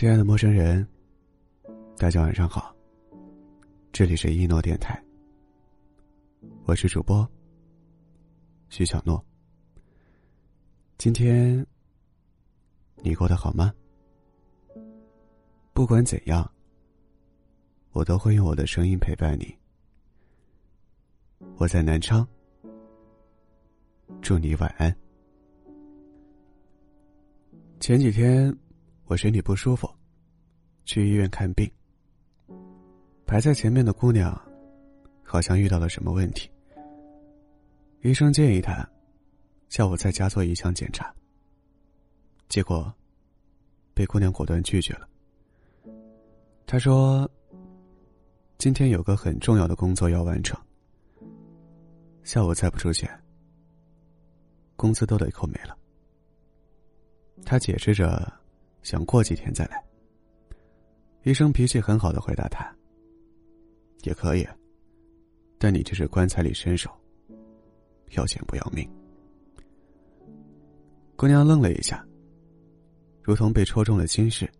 亲爱的陌生人，大家晚上好。这里是一诺电台，我是主播徐小诺。今天你过得好吗？不管怎样，我都会用我的声音陪伴你。我在南昌，祝你晚安。前几天我身体不舒服，去医院看病。排在前面的姑娘，好像遇到了什么问题。医生建议她下午在家做一项检查。结果被姑娘果断拒绝了。她说：“今天有个很重要的工作要完成，下午再不出现，工资都得扣没了。”她解释着，想过几天再来。医生脾气很好的回答他：“也可以，但你这是棺材里伸手，要钱不要命。”姑娘愣了一下，如同被戳中了心事，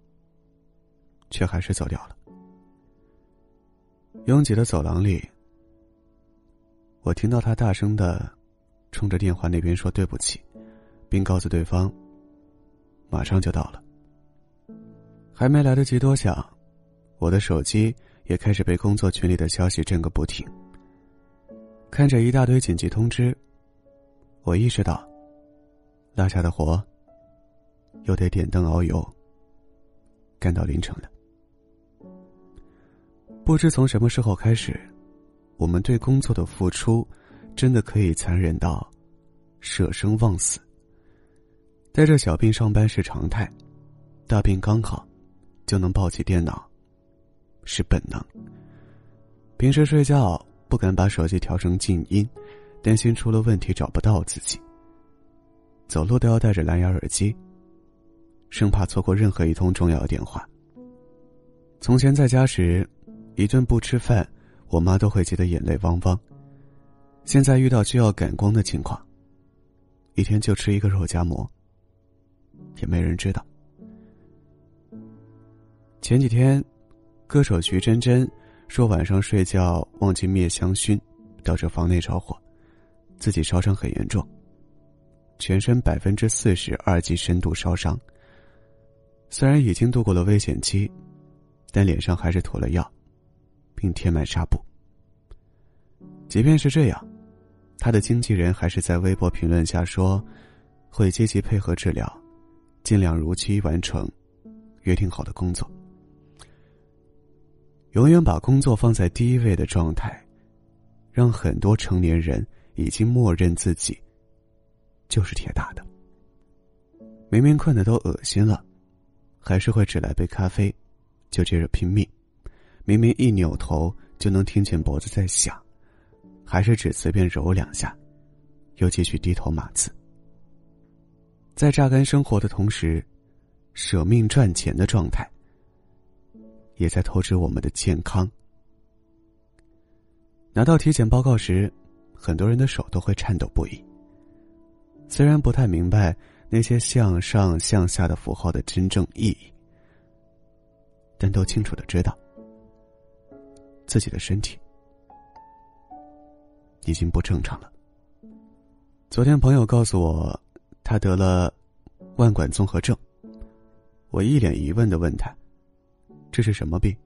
却还是走掉了。拥挤的走廊里，我听到他大声的冲着电话那边说对不起，并告诉对方。马上就到了，还没来得及多想，我的手机也开始被工作群里的消息震个不停。看着一大堆紧急通知，我意识到，落下的活又得点灯熬油，干到凌晨了。不知从什么时候开始，我们对工作的付出，真的可以残忍到舍生忘死。带着小病上班是常态，大病刚好，就能抱起电脑，是本能。平时睡觉不敢把手机调成静音，担心出了问题找不到自己。走路都要戴着蓝牙耳机，生怕错过任何一通重要的电话。从前在家时，一顿不吃饭，我妈都会急得眼泪汪汪。现在遇到需要赶工的情况，一天就吃一个肉夹馍。也没人知道。前几天，歌手徐真真说晚上睡觉忘记灭香薰，导致房内着火，自己烧伤很严重，全身百分之四十二级深度烧伤。虽然已经度过了危险期，但脸上还是涂了药，并贴满纱布。即便是这样，他的经纪人还是在微博评论下说，会积极配合治疗。尽量如期完成约定好的工作。永远把工作放在第一位的状态，让很多成年人已经默认自己就是铁打的。明明困得都恶心了，还是会只来杯咖啡，就接着拼命。明明一扭头就能听见脖子在响，还是只随便揉两下，又继续低头码字。在榨干生活的同时，舍命赚钱的状态，也在透支我们的健康。拿到体检报告时，很多人的手都会颤抖不已。虽然不太明白那些向上向下的符号的真正意义，但都清楚的知道，自己的身体已经不正常了。昨天朋友告诉我。他得了腕管综合症，我一脸疑问的问他：“这是什么病？”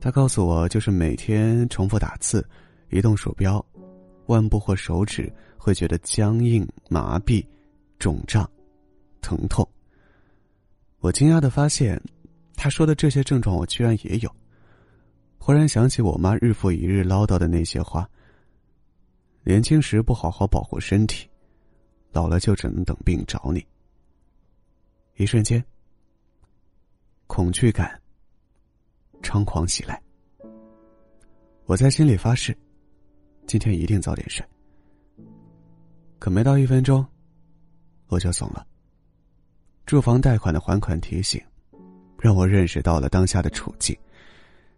他告诉我，就是每天重复打字、移动鼠标，腕部或手指会觉得僵硬、麻痹、肿胀、疼痛。我惊讶的发现，他说的这些症状我居然也有。忽然想起我妈日复一日唠叨的那些话：年轻时不好好保护身体。老了就只能等病找你。一瞬间，恐惧感猖狂袭来。我在心里发誓，今天一定早点睡。可没到一分钟，我就怂了。住房贷款的还款提醒，让我认识到了当下的处境。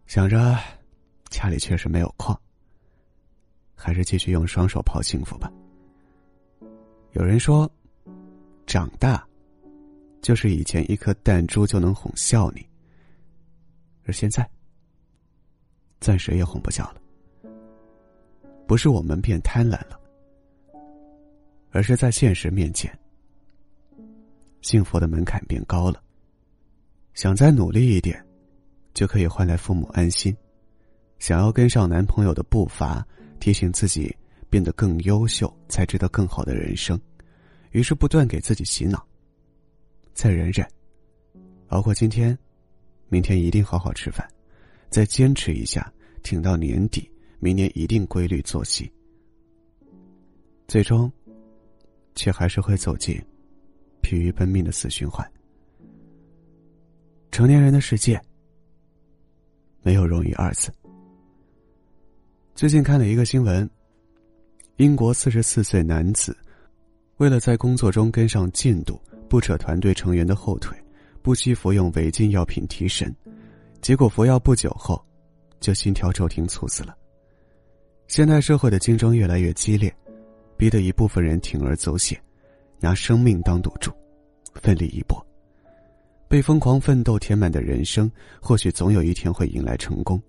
想着家里确实没有矿，还是继续用双手泡幸福吧。有人说，长大就是以前一颗弹珠就能哄笑你，而现在，暂时也哄不笑了。不是我们变贪婪了，而是在现实面前，幸福的门槛变高了。想再努力一点，就可以换来父母安心；想要跟上男朋友的步伐，提醒自己变得更优秀，才值得更好的人生。于是不断给自己洗脑。再忍忍，熬过今天，明天一定好好吃饭，再坚持一下，挺到年底。明年一定规律作息，最终，却还是会走进疲于奔命的死循环。成年人的世界，没有容易二字。最近看了一个新闻，英国四十四岁男子，为了在工作中跟上进度，不扯团队成员的后腿，不惜服用违禁药品提神，结果服药不久后，就心跳骤停猝死了。现代社会的竞争越来越激烈，逼得一部分人铤而走险，拿生命当赌注，奋力一搏。被疯狂奋斗填满的人生，或许总有一天会迎来成功，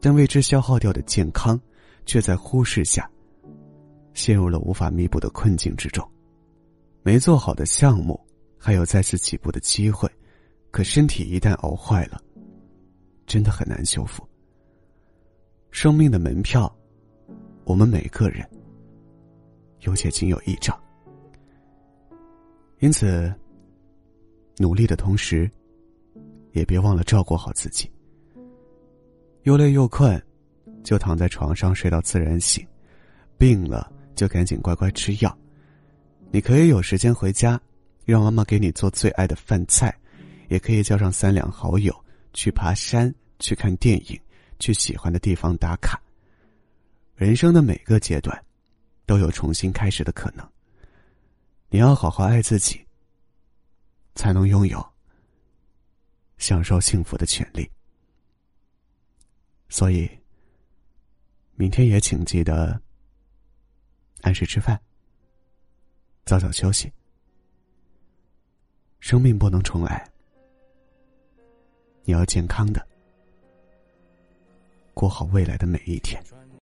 但为之消耗掉的健康，却在忽视下，陷入了无法弥补的困境之中。没做好的项目，还有再次起步的机会，可身体一旦熬坏了，真的很难修复。生命的门票。我们每个人有且仅有一张，因此，努力的同时，也别忘了照顾好自己。又累又困，就躺在床上睡到自然醒；病了就赶紧乖乖吃药。你可以有时间回家，让妈妈给你做最爱的饭菜；也可以叫上三两好友去爬山、去看电影、去喜欢的地方打卡。人生的每个阶段，都有重新开始的可能。你要好好爱自己，才能拥有享受幸福的权利。所以，明天也请记得按时吃饭，早早休息。生命不能重来，你要健康的过好未来的每一天。